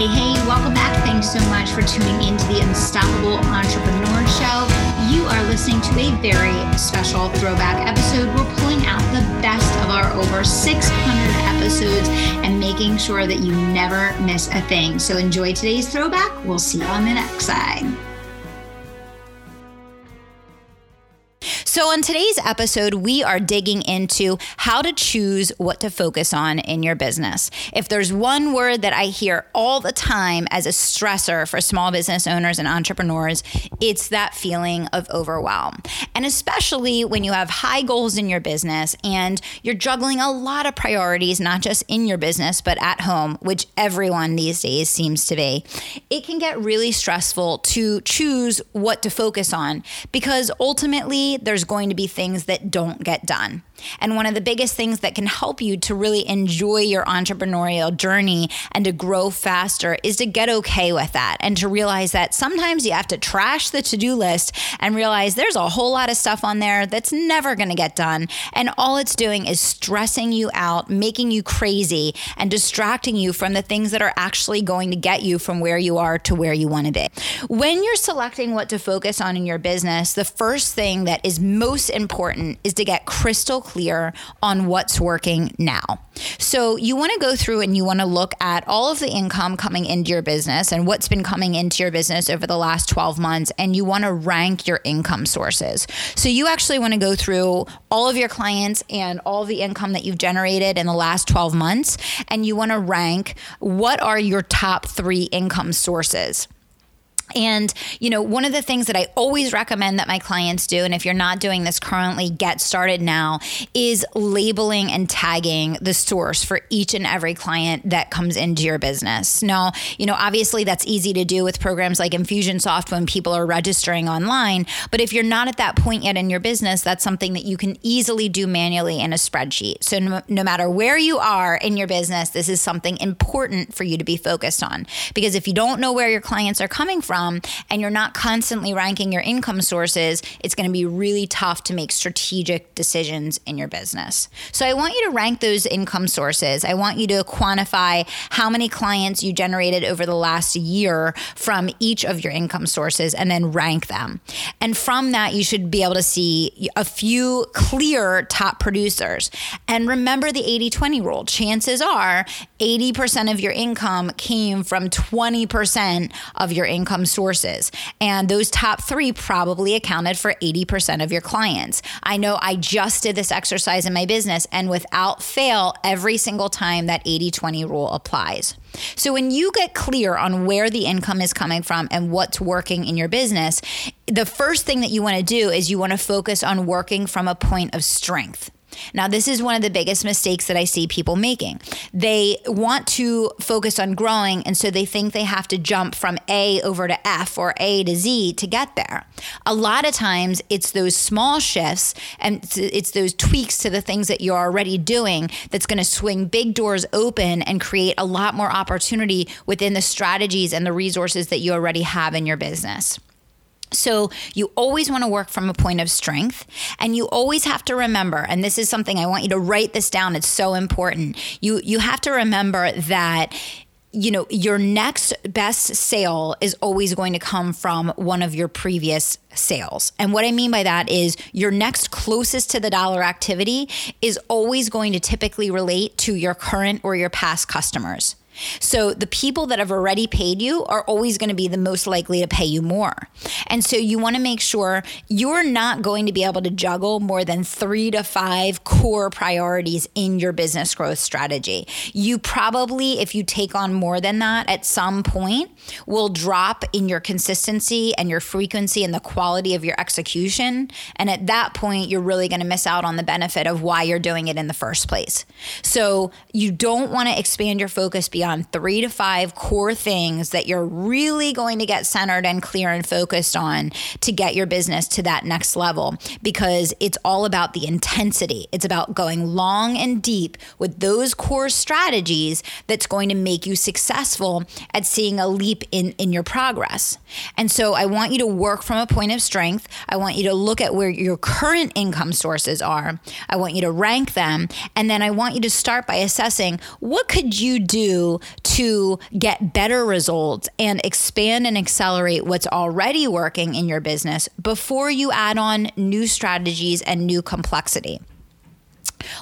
Hey, hey, welcome back. Thanks so much for tuning in to the Unstoppable Entrepreneur Show. You are listening to a very special throwback episode. We're pulling out the best of our over 600 episodes and making sure that you never miss a thing. So enjoy today's throwback. We'll see you on the next side. So, on today's episode, we are digging into how to choose what to focus on in your business. If there's one word that I hear all the time as a stressor for small business owners and entrepreneurs, it's that feeling of overwhelm. And especially when you have high goals in your business and you're juggling a lot of priorities, not just in your business, but at home, which everyone these days seems to be, it can get really stressful to choose what to focus on because ultimately there's going to be things that don't get done. And one of the biggest things that can help you to really enjoy your entrepreneurial journey and to grow faster is to get okay with that and to realize that sometimes you have to trash the to do list and realize there's a whole lot of stuff on there that's never going to get done. And all it's doing is stressing you out, making you crazy, and distracting you from the things that are actually going to get you from where you are to where you want to be. When you're selecting what to focus on in your business, the first thing that is most important is to get crystal clear on what's working now. So you want to go through and you want to look at all of the income coming into your business and what's been coming into your business over the last 12 months, and you want to rank your income sources. So you actually want to go through all of your clients and all the income that you've generated in the last 12 months, and you want to rank what are your top three income sources. And, you know, one of the things that I always recommend that my clients do, and if you're not doing this currently, get started now, is labeling and tagging the source for each and every client that comes into your business. Now, you know, obviously that's easy to do with programs like Infusionsoft when people are registering online. But if you're not at that point yet in your business, that's something that you can easily do manually in a spreadsheet. So no, no matter where you are in your business, this is something important for you to be focused on. Because if you don't know where your clients are coming from, from and you're not constantly ranking your income sources, it's going to be really tough to make strategic decisions in your business. So I want you to rank those income sources. I want you to quantify how many clients you generated over the last year from each of your income sources and then rank them. And from that, you should be able to see a few clear top producers. And remember the 80 20 rule. Chances are 80% of your income came from 20% of your income sources. And those top three probably accounted for 80% of your clients. I know I just did this exercise in my business, and without fail, every single time that 80 20 rule applies. So, when you get clear on where the income is coming from and what's working in your business, the first thing that you want to do is you want to focus on working from a point of strength. Now, this is one of the biggest mistakes that I see people making. They want to focus on growing, and so they think they have to jump from A over to F or A to Z to get there. A lot of times, it's those small shifts and it's those tweaks to the things that you're already doing that's going to swing big doors open and create a lot more opportunity within the strategies and the resources that you already have in your business. So, you always want to work from a point of strength. And you always have to remember, and this is something I want you to write this down, it's so important. You, you have to remember that you know, your next best sale is always going to come from one of your previous sales. And what I mean by that is your next closest to the dollar activity is always going to typically relate to your current or your past customers. So the people that have already paid you are always going to be the most likely to pay you more. And so you want to make sure you're not going to be able to juggle more than three to five core priorities in your business growth strategy. You probably, if you take on more than that at some point, will drop in your consistency and your frequency and the quality of your execution. And at that point, you're really going to miss out on the benefit of why you're doing it in the first place. So you don't want to expand your focus on three to five core things that you're really going to get centered and clear and focused on to get your business to that next level because it's all about the intensity. It's about going long and deep with those core strategies that's going to make you successful at seeing a leap in, in your progress. And so I want you to work from a point of strength. I want you to look at where your current income sources are. I want you to rank them. And then I want you to start by assessing what could you do to get better results and expand and accelerate what's already working in your business before you add on new strategies and new complexity.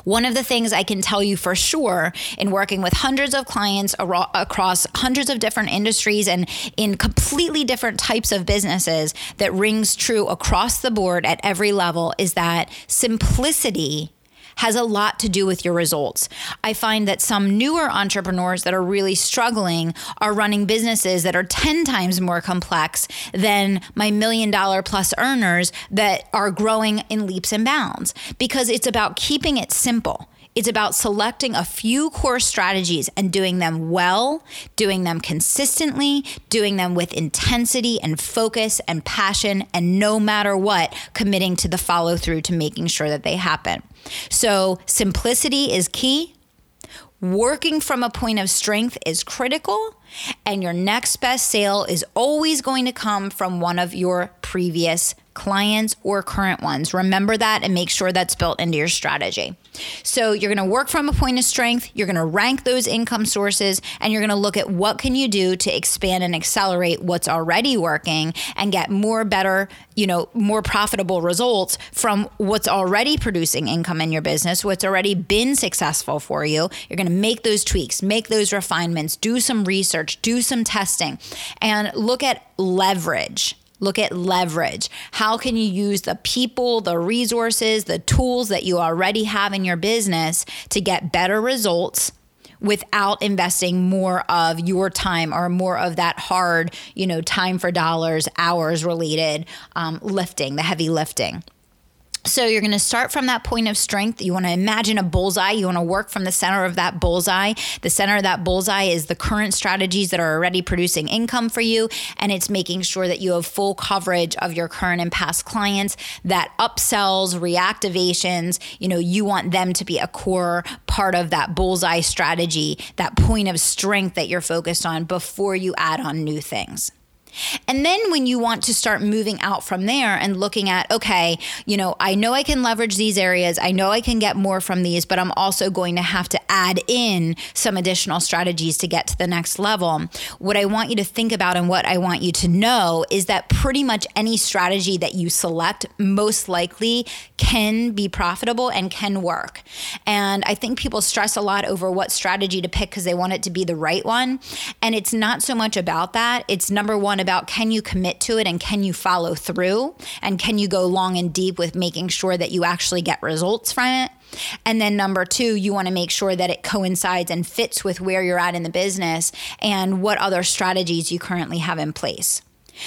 One of the things I can tell you for sure in working with hundreds of clients across hundreds of different industries and in completely different types of businesses that rings true across the board at every level is that simplicity has a lot to do with your results. I find that some newer entrepreneurs that are really struggling are running businesses that are 10 times more complex than my million dollar plus earners that are growing in leaps and bounds because it's about keeping it simple. It's about selecting a few core strategies and doing them well, doing them consistently, doing them with intensity and focus and passion, and no matter what, committing to the follow through to making sure that they happen. So, simplicity is key. Working from a point of strength is critical, and your next best sale is always going to come from one of your previous clients or current ones. Remember that and make sure that's built into your strategy. So you're going to work from a point of strength, you're going to rank those income sources and you're going to look at what can you do to expand and accelerate what's already working and get more better, you know, more profitable results from what's already producing income in your business, what's already been successful for you. You're going to make those tweaks, make those refinements, do some research, do some testing and look at leverage Look at leverage. How can you use the people, the resources, the tools that you already have in your business to get better results without investing more of your time or more of that hard, you know, time for dollars, hours related um, lifting, the heavy lifting? So you're going to start from that point of strength. You want to imagine a bullseye. You want to work from the center of that bullseye. The center of that bullseye is the current strategies that are already producing income for you. And it's making sure that you have full coverage of your current and past clients, that upsells, reactivations, you know, you want them to be a core part of that bullseye strategy, that point of strength that you're focused on before you add on new things. And then when you want to start moving out from there and looking at, okay, you know, I know I can leverage these areas, I know I can get more from these, but I'm also going to have to add in some additional strategies to get to the next level. What I want you to think about and what I want you to know is that pretty much any strategy that you select most likely can be profitable and can work. And I think people stress a lot over what strategy to pick because they want it to be the right one. And it's not so much about that. It's number one about can you commit to it and can you follow through and can you go long and deep with making sure that you actually get results from it. And then number two, you want to make sure that it coincides and fits with where you're at in the business and what other strategies you currently have in place.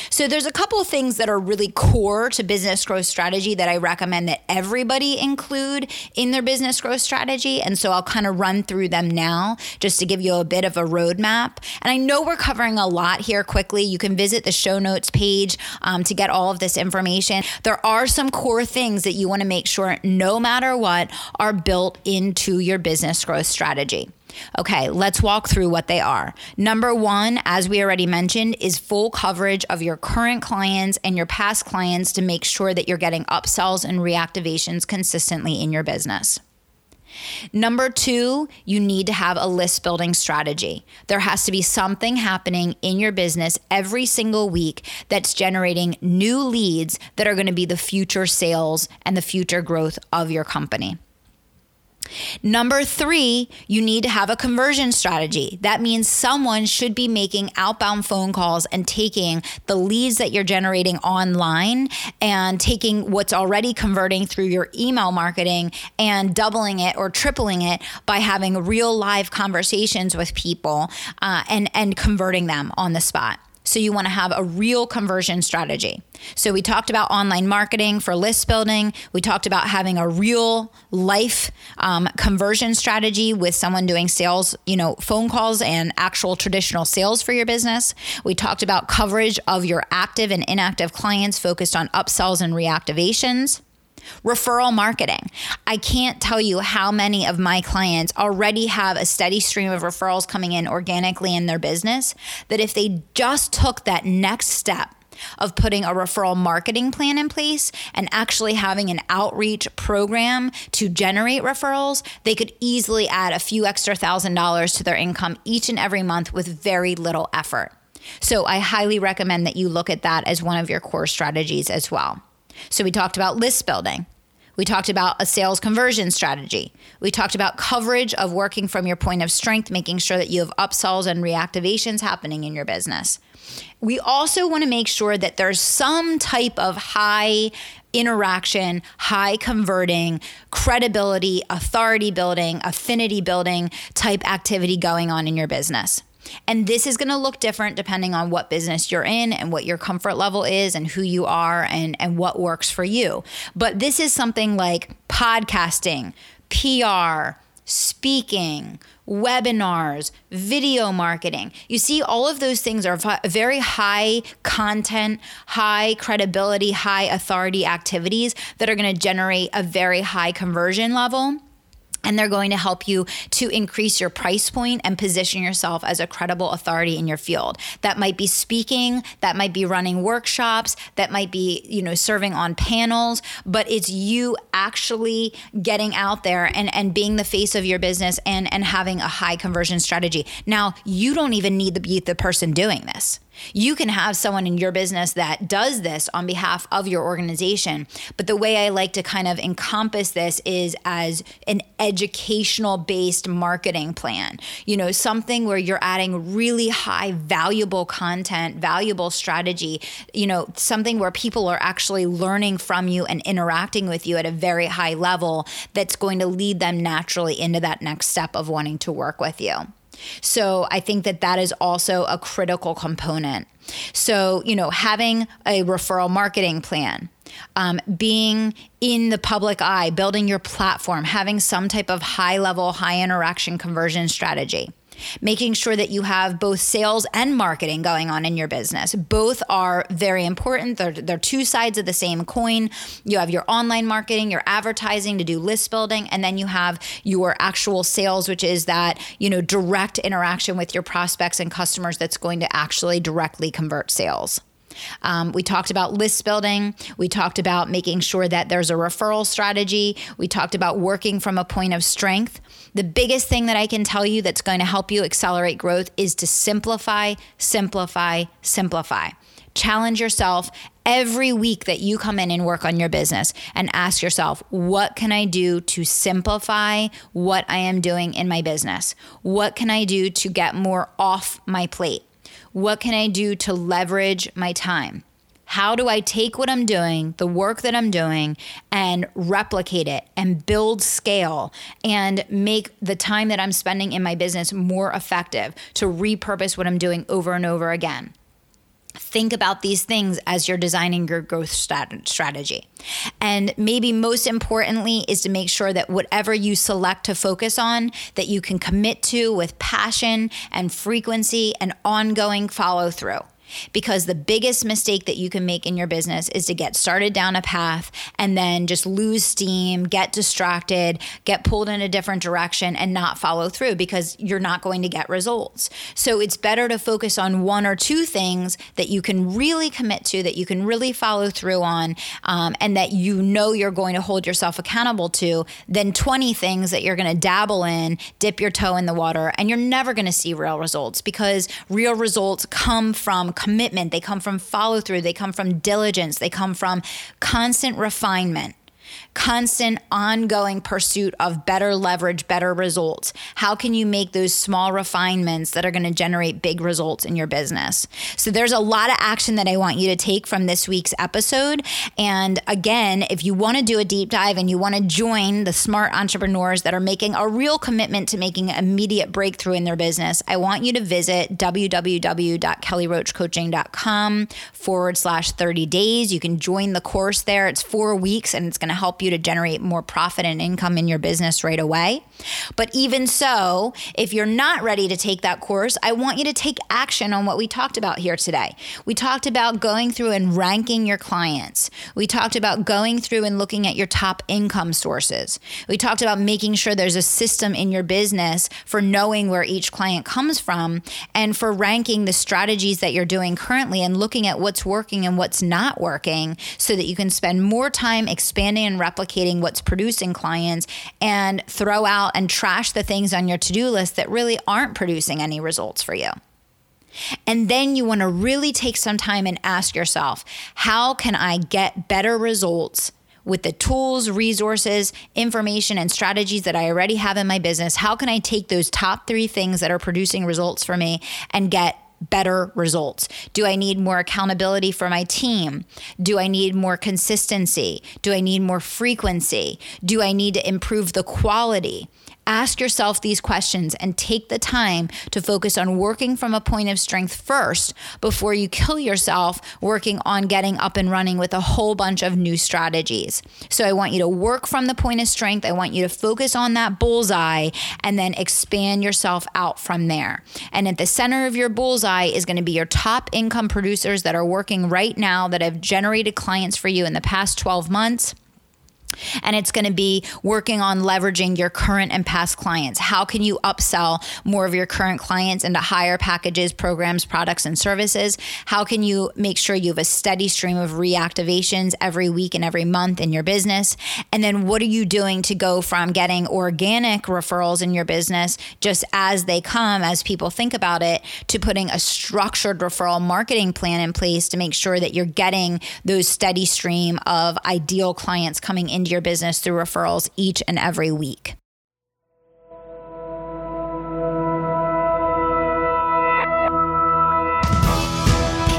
So there's a couple of things that are really core to business growth strategy that I recommend that everybody include in their business growth strategy. And so I'll kind of run through them now just to give you a bit of a roadmap. And I know we're covering a lot here quickly. You can visit the show notes page um, to get all of this information. There are some core things that you want to make sure, no matter what, are built into your business growth strategy. Okay, let's walk through what they are. Number one, as we already mentioned, is full coverage of your current clients and your past clients to make sure that you're getting upsells and reactivations consistently in your business. Number two, you need to have a list building strategy. There has to be something happening in your business every single week that's generating new leads that are going to be the future sales and the future growth of your company. Number three, you need to have a conversion strategy. That means someone should be making outbound phone calls and taking the leads that you're generating online and taking what's already converting through your email marketing and doubling it or tripling it by having real live conversations with people uh, and, and converting them on the spot. So you want to have a real conversion strategy. So we talked about online marketing for list building. We talked about having a real life um, conversion strategy with someone doing sales, you know, phone calls and actual traditional sales for your business. We talked about coverage of your active and inactive clients focused on upsells and reactivations. Referral marketing. I can't tell you how many of my clients already have a steady stream of referrals coming in organically in their business that if they just took that next step of putting a referral marketing plan in place and actually having an outreach program to generate referrals, they could easily add a few extra thousand dollars to their income each and every month with very little effort. So I highly recommend that you look at that as one of your core strategies as well. So we talked about list building. We talked about a sales conversion strategy. We talked about coverage of working from your point of strength, making sure that you have upsells and reactivations happening in your business. We also want to make sure that there's some type of high interaction, high converting, credibility, authority building, affinity building type activity going on in your business. And this is going to look different depending on what business you're in and what your comfort level is and who you are and, and what works for you. But this is something like podcasting, PR, speaking, webinars, video marketing. You see, all of those things are very high content, high credibility, high authority activities that are going to generate a very high conversion level and they're going to help you to increase your price point and position yourself as a credible authority in your field. That might be speaking, that might be running workshops, that might be, you know, serving on panels, but it's you actually getting out there and and being the face of your business and and having a high conversion strategy. Now, you don't even need to be the person doing this. You can have someone in your business that does this on behalf of your organization. But the way I like to kind of encompass this is as an educational based marketing plan. You know, something where you're adding really high valuable content, valuable strategy, you know, something where people are actually learning from you and interacting with you at a very high level that's going to lead them naturally into that next step of wanting to work with you. So I think that that is also a critical component. So, you know, having a referral marketing plan, um, being in the public eye, building your platform, having some type of high level, high interaction conversion strategy making sure that you have both sales and marketing going on in your business. Both are very important. They're, they're two sides of the same coin. You have your online marketing, your advertising to do list building, and then you have your actual sales, which is that, you know, direct interaction with your prospects and customers that's going to actually directly convert sales. Um, we talked about list building. We talked about making sure that there's a referral strategy. We talked about working from a point of strength. The biggest thing that I can tell you that's going to help you accelerate growth is to simplify, simplify, simplify. Challenge yourself every week that you come in and work on your business and ask yourself, what can I do to simplify what I am doing in my business? What can I do to get more off my plate? What can I do to leverage my time? How do I take what I'm doing, the work that I'm doing, and replicate it and build scale and make the time that I'm spending in my business more effective to repurpose what I'm doing over and over again? Think about these things as you're designing your growth strategy. And maybe most importantly is to make sure that whatever you select to focus on that you can commit to with passion and frequency and ongoing follow through. Because the biggest mistake that you can make in your business is to get started down a path and then just lose steam, get distracted, get pulled in a different direction, and not follow through because you're not going to get results. So it's better to focus on one or two things that you can really commit to, that you can really follow through on, um, and that you know you're going to hold yourself accountable to, than 20 things that you're going to dabble in, dip your toe in the water, and you're never going to see real results because real results come from commitment, they come from follow through, they come from diligence, they come from constant refinement constant ongoing pursuit of better leverage, better results? How can you make those small refinements that are going to generate big results in your business? So there's a lot of action that I want you to take from this week's episode. And again, if you want to do a deep dive and you want to join the smart entrepreneurs that are making a real commitment to making immediate breakthrough in their business, I want you to visit www.kellyroachcoaching.com forward slash 30 days. You can join the course there. It's four weeks and it's going to help you to generate more profit and income in your business right away. But even so, if you're not ready to take that course, I want you to take action on what we talked about here today. We talked about going through and ranking your clients. We talked about going through and looking at your top income sources. We talked about making sure there's a system in your business for knowing where each client comes from and for ranking the strategies that you're doing currently and looking at what's working and what's not working so that you can spend more time expanding and replicating what's producing clients and throw out and trash the things on your to do list that really aren't producing any results for you. And then you want to really take some time and ask yourself, how can I get better results with the tools, resources, information, and strategies that I already have in my business? How can I take those top three things that are producing results for me and get better results? Do I need more accountability for my team? Do I need more consistency? Do I need more frequency? Do I need to improve the quality? Ask yourself these questions and take the time to focus on working from a point of strength first before you kill yourself working on getting up and running with a whole bunch of new strategies. So I want you to work from the point of strength. I want you to focus on that bullseye and then expand yourself out from there. And at the center of your bullseye is going to be your top income producers that are working right now that have generated clients for you in the past 12 months and it's going to be working on leveraging your current and past clients. How can you upsell more of your current clients into higher packages, programs, products, and services? How can you make sure you have a steady stream of reactivations every week and every month in your business? And then what are you doing to go from getting organic referrals in your business just as they come, as people think about it, to putting a structured referral marketing plan in place to make sure that you're getting those steady stream of ideal clients coming in into your business through referrals each and every week.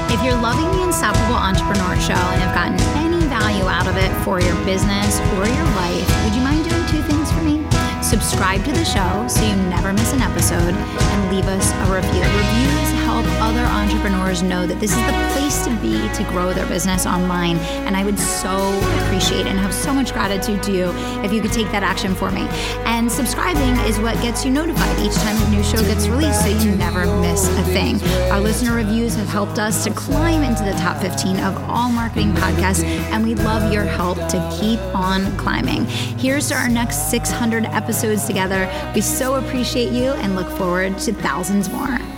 If you're loving the Unstoppable Entrepreneur Show and have gotten any value out of it for your business or your life, would you mind doing two things for me? Subscribe to the show so you never miss an episode and leave us a review. Reviews help other entrepreneurs know that this is the place to be to grow their business online. And I would so appreciate and have so much gratitude to you if you could take that action for me. And subscribing is what gets you notified each time a new show gets released so you never miss a thing. Our listener reviews have helped us to climb into the top 15 of all marketing podcasts, and we'd love your help to keep on climbing. Here's to our next 600 episodes together. We so appreciate you and look forward to thousands more.